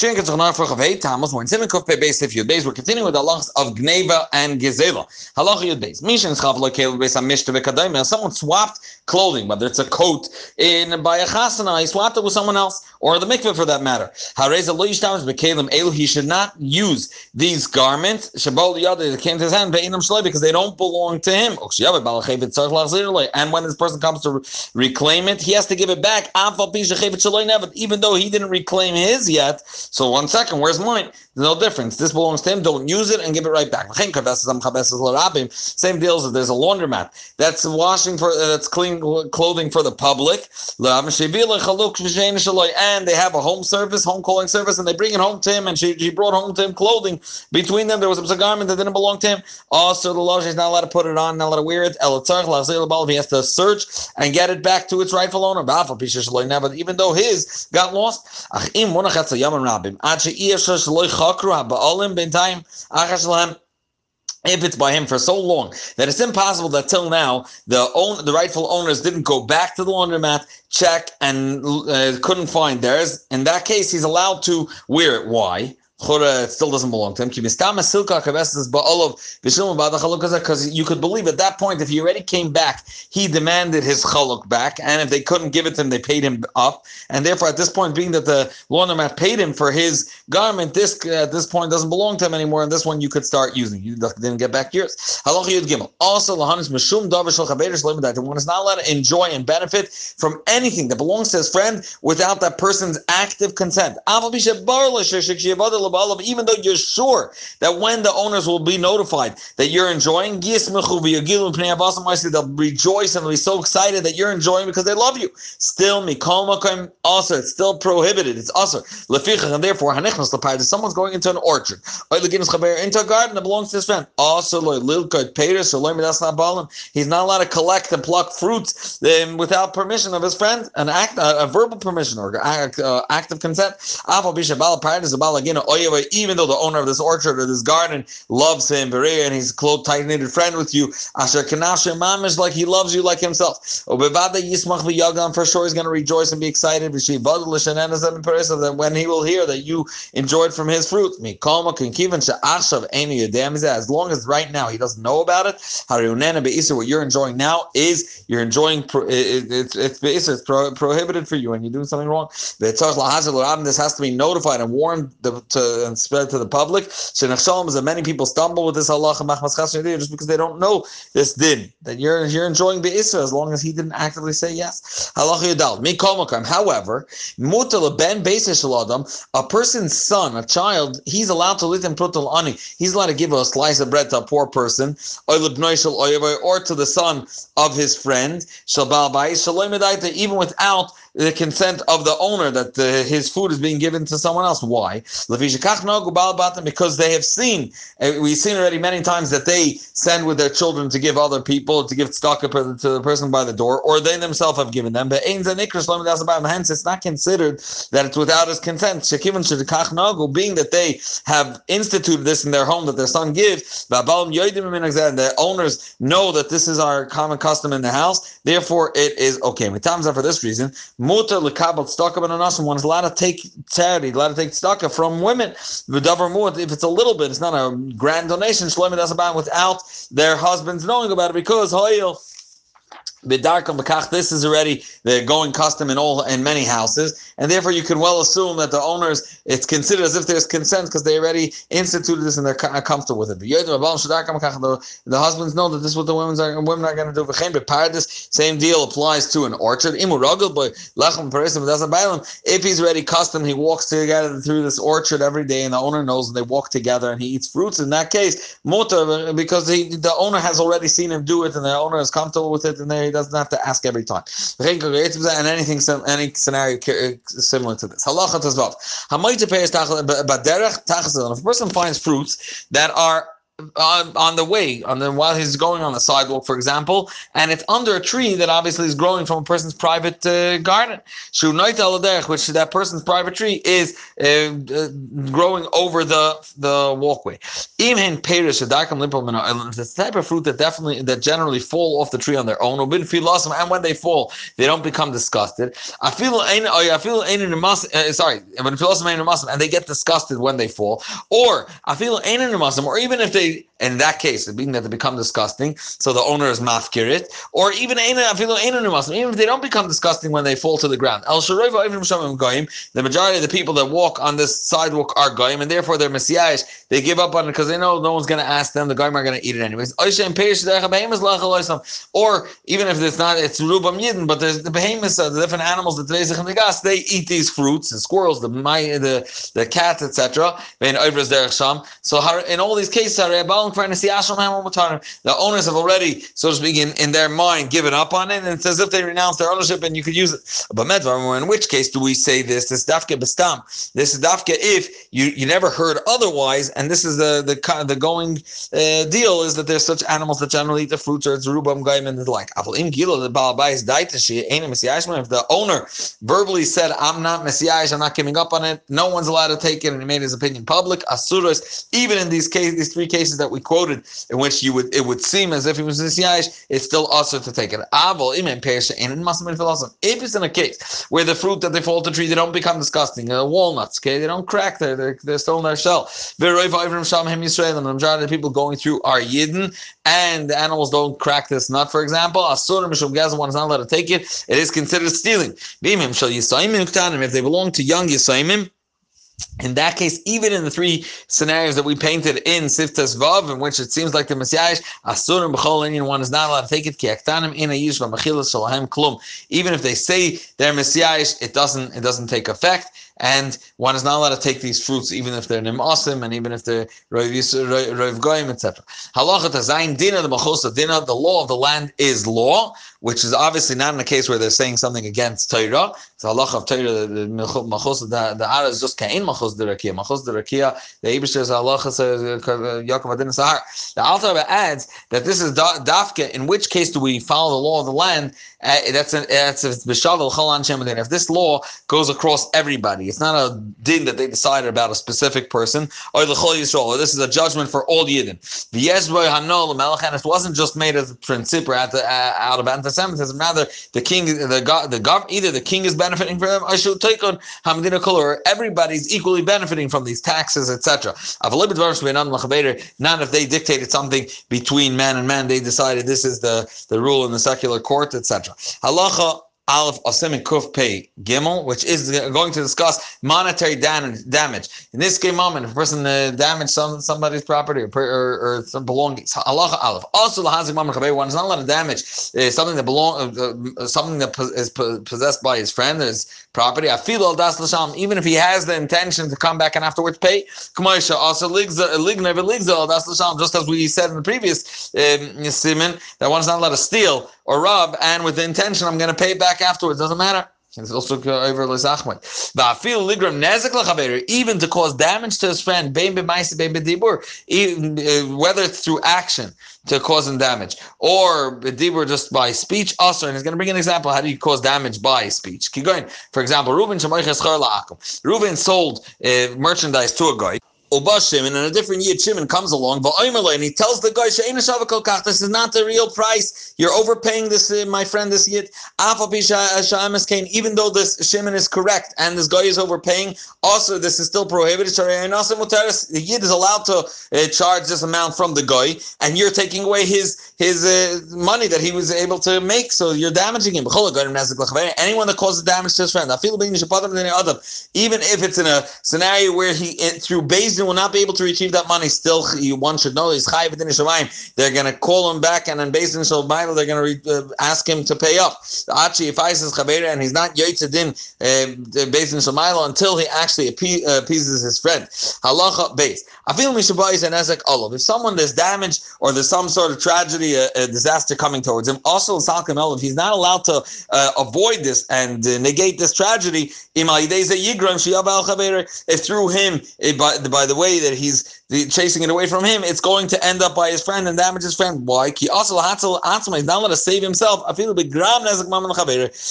We're continuing with the halachas of Gneva and Gezela. Halacha Yud Beis. Mishin Schav Lo Kelev Beis HaMishta V'Kadayim. Someone swapped clothing, whether it's a coat in by a chasana, he swapped it with someone else, or the mikveh for that matter. Elu, he should not use these garments, Shabal Yad, that came to his hand, because they don't belong to him. And when this person comes to reclaim it, he has to give it back, even though he didn't reclaim his yet. So one second, where's mine? There's no difference. This belongs to him. Don't use it and give it right back. Same deals if there's a laundromat that's washing for uh, that's clean clothing for the public, and they have a home service, home calling service, and they bring it home to him, and she, she brought home to him clothing. Between them, there was a garment that didn't belong to him. Also, the law is not allowed to put it on, not allowed to wear it. He has to search and get it back to its rightful owner. But even though his got lost, if it's by him for so long that it's impossible that till now the own the rightful owners didn't go back to the laundromat check and uh, couldn't find theirs. In that case he's allowed to wear it. Why it still doesn't belong to him. Because you could believe at that point, if he already came back, he demanded his chaluk back, and if they couldn't give it to him, they paid him up. And therefore, at this point, being that the laundromat paid him for his garment, this at this point doesn't belong to him anymore, and this one you could start using. You didn't get back yours. Also, the one is not allowed to enjoy and benefit from anything that belongs to his friend without that person's active consent even though you're sure that when the owners will be notified that you're enjoying, they'll rejoice and they'll be so excited that you're enjoying because they love you. Still, mikol also, it's still prohibited. It's also and therefore, someone's going into an orchard, into a garden that belongs to his friend. Also, that's not He's not allowed to collect and pluck fruits um, without permission of his friend, an act, a verbal permission or act, uh, active consent even though the owner of this orchard or this garden loves him, and he's a close, tight knitted friend with you, Asher Mamish, like he loves you like himself. Yismach for sure he's going to rejoice and be excited. That when he will hear that you enjoyed from his fruit. As long as right now he doesn't know about it, what you're enjoying now is you're enjoying it's it's it's prohibited for you and you're doing something wrong. This has to be notified and warned to and spread to the public. Shenachshalom is that many people stumble with this halacha just because they don't know this din that you're you're enjoying the isra as long as he didn't actively say yes. Halacha. However, mutal ben a person's son, a child, he's allowed to lit him prutal ani. He's allowed to give a slice of bread to a poor person, or to the son of his friend, even without the consent of the owner that his food is being given to someone else. Why? Because they have seen, uh, we've seen already many times that they send with their children to give other people, to give stock to the person by the door, or they themselves have given them. But hence it's not considered that it's without his consent. Being that they have instituted this in their home that their son gives, the owners know that this is our common custom in the house, therefore it is okay. For this reason, mutar lekabel tzedakah ben anasim. One is allowed to take charity, allowed to take tzedakah from women. V'davar muat, if it's a little bit, it's not a grand donation. Shlomi doesn't without their husbands knowing about it because hoyil this is already the going custom in all in many houses, and therefore you can well assume that the owners it's considered as if there's consent because they already instituted this and they're comfortable with it. The, the husbands know that this is what the women are women are going to do. This same deal applies to an orchard. If he's already custom, he walks together through this orchard every day, and the owner knows, and they walk together, and he eats fruits. In that case, because he, the owner has already seen him do it, and the owner is comfortable with it, and they he doesn't have to ask every time. And anything, any scenario uh, similar to this. Halacha If a person finds fruits that are on, on the way, on the while he's going on the sidewalk, for example, and it's under a tree that obviously is growing from a person's private uh, garden. Which that person's private tree is uh, uh, growing over the the walkway. Even the type of fruit that definitely that generally fall off the tree on their own, and when they fall, they don't become disgusted. I feel I feel uh, sorry, and they get disgusted when they fall, or I feel or even if they c'est in that case, being that they become disgusting, so the owner is mafkirit, or even even if they don't become disgusting when they fall to the ground. The majority of the people that walk on this sidewalk are goyim, and therefore they're messiah. They give up on it because they know no one's going to ask them. The goyim are going to eat it anyways. Or even if it's not, it's rubam yidden, but there's the behemoths, uh, the different animals, the gas, they eat these fruits, the squirrels, the the the cats, etc. So in all these cases, the owners have already, so to speak, in, in their mind, given up on it, and it's as if they renounce their ownership, and you could use it. But in which case do we say this? This dafke bestam. This is dafke if you, you never heard otherwise, and this is the the the going uh, deal is that there's such animals that generally eat the fruits, or it's rubam gaim and the like. If the owner verbally said, "I'm not messiah, I'm not giving up on it," no one's allowed to take it, and he made his opinion public. Asuras, even in these cases, these three cases that we quoted, in which you would it would seem as if he was messiah, it's still also to take it. Aval impears in a Muslim philosophy. If it's in a case where the fruit that they fall to tree, they don't become disgusting. Uh, walnuts, okay, they don't crack. They're, they're, they're still in their shell. The majority of people going through are yidden, and the animals don't crack this nut, for example. Asur mishum one is not allowed to take it. It is considered stealing. If they belong to young yisaimim, in that case, even in the three scenarios that we painted in Siftas Vav, in which it seems like the Messiah, Asurim B'chol Indian one is not allowed to take it, Kiaktanim in a Yishva Mechilas Shalahem Klum. Even if they say they're Messiah, it doesn't it doesn't take effect and one is not allowed to take these fruits even if they're nimasim and even if they're roiv goyim, etc. Halacha tazayin dina the machosa dina. The law of the land is law, which is obviously not in a case where they're saying something against Torah. It's halacha of Torah. The machosa the the ara is just kain machos derakia. Machos derakia. The Eibush says halacha says uh, Yaakov adin sahar. The Alter adds that this is dafka. In which case do we follow the law of the land? Uh, that's a, that's shemadin. If this law goes across everybody, it's not a din that they decided about a specific person or the chol yisrael. This is a judgment for all yidden. The hanol it wasn't just made as a principle uh, out of anti-Semitism. Rather, the king, the the gov, either the king is benefiting from them. I should take on hamdina or everybody's equally benefiting from these taxes, etc. Not if they dictated something between man and man, they decided this is the the rule in the secular court, etc. Halacha Aleph Asim and Kuf Pei Gimel, which is going to discuss monetary damage. In this game moment, if a person uh, damaged some somebody's property or, or, or some belongings, Allah Aleph. Also, Lahazik Mamar Chabei, one is not allowed to damage uh, something that belong, uh, uh something that is possessed by his friend, his property. Al das l'sham, even if he has the intention to come back and afterwards pay. Kamaisha also ligza al das l'sham, just as we said in the previous um, simon that one is not allowed to steal or rob, and with the intention, I'm going to pay back afterwards. Doesn't matter. It's also over Lizachman. But I feel Ligram Nezek even to cause damage to his friend, even uh, whether it's through action to cause him damage, or Dibur just by speech, also, and he's going to bring an example. How do you cause damage by speech? Keep going. For example, Reuben Reuben sold uh, merchandise to a guy. Uba Shimon, and a different year Shimon comes along, and he tells the guy, this is not the real price. You're overpaying this, uh, my friend, this yid. Even though this Shimon is correct and this guy is overpaying, also this is still prohibited. The yid is allowed to uh, charge this amount from the guy, and you're taking away his his uh, money that he was able to make, so you're damaging him. Anyone that causes damage to his friend, even if it's in a scenario where he, through base will not be able to retrieve that money. Still, you one should know chayiv within Shemayim. They're going to call him back, and then based in Shalmaim, they're going to uh, ask him to pay up. Achi, if I says chavera, and he's not yotzedin uh, based in Shemayim until he actually uh, appeases his friend. Halacha base. Feel mishabayis and ezek olav. If someone there's damage or there's some sort of tragedy, a, a disaster coming towards him, also salkim olav, he's not allowed to uh, avoid this and uh, negate this tragedy. If through him, by, by the way that he's chasing it away from him, it's going to end up by his friend and damage his friend. Why? He also he's not allowed to save himself. I feel gram eh,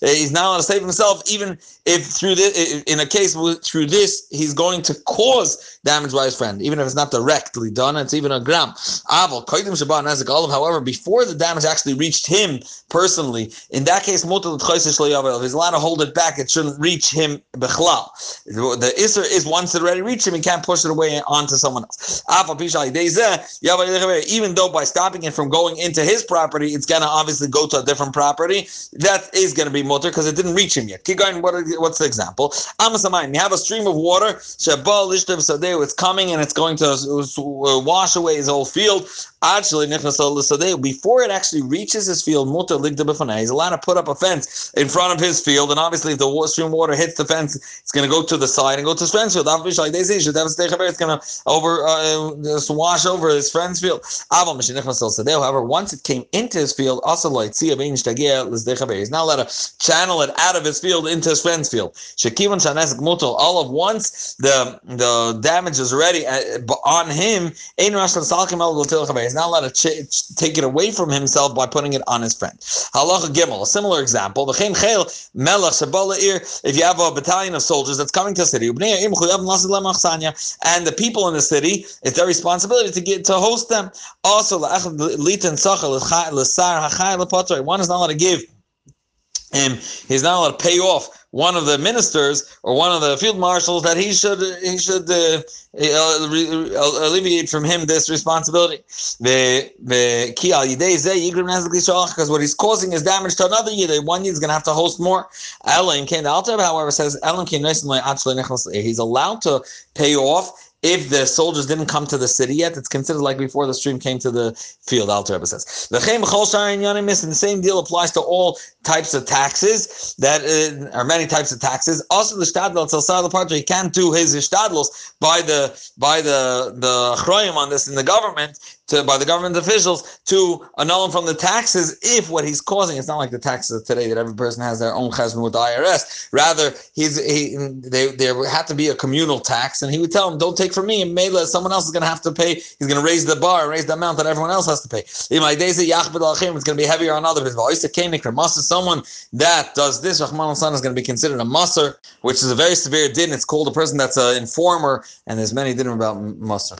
He's not allowed to save himself, even if through this, in a case through this, he's going to cause damage by his friend, even if it's not directly done. It's even a gram. However, before the damage actually reached him personally, in that case, he's allowed to hold it back. It shouldn't reach him. The isser is once it already reached him, he can't push it away onto someone else. Even though by stopping it from going into his property, it's going to obviously go to a different property. That is going to be mutter because it didn't reach him yet. Keep going. What, what's the example? You have a stream of water. It's coming and it's going to uh, wash away his whole field. Actually, before it actually reaches his field, he's allowed to put up a fence in front of his field. And obviously, if the stream water hits the fence, it's going to go to the side and go to his friend's field. It's going to over uh, wash over his friend's field. However, once it came into his field, also he's now allowed to channel it out of his field into his friend's field. All of once the the damage is already uh, on him, He's not allowed to ch- take it away from himself by putting it on his friend. Halacha Gimel, a similar example. If you have a battalion of soldiers that's coming to a city, and the people in the city, it's their responsibility to get to host them. Also, one is not allowed to give and he's not allowed to pay off one of the ministers or one of the field marshals that he should he should uh, uh, alleviate from him this responsibility. Because what he's causing is damage to another yid. One yid is going to have to host more. The Alter, however, says he's allowed to pay off if the soldiers didn't come to the city yet, it's considered like before the stream came to the field. Alter Rebbe says. And the same deal applies to all types of taxes that uh, are many types of taxes. Also, the shtadl tzal the he can't do his shtadlos by the by the the chroyim on this in the government to by the government officials to annul him from the taxes if what he's causing it's not like the taxes of today that every person has their own chesed with the IRS. Rather, he's he they, there had to be a communal tax, and he would tell them, "Don't take from me, and Mela, someone else is going to have to pay. He's going to raise the bar raise the amount that everyone else has to pay. In my days, it's going to be heavier on other people. Someone that does this, Rahman is going to be considered a musser, which is a very severe din. It's called a person that's an informer, and there's many din about musser.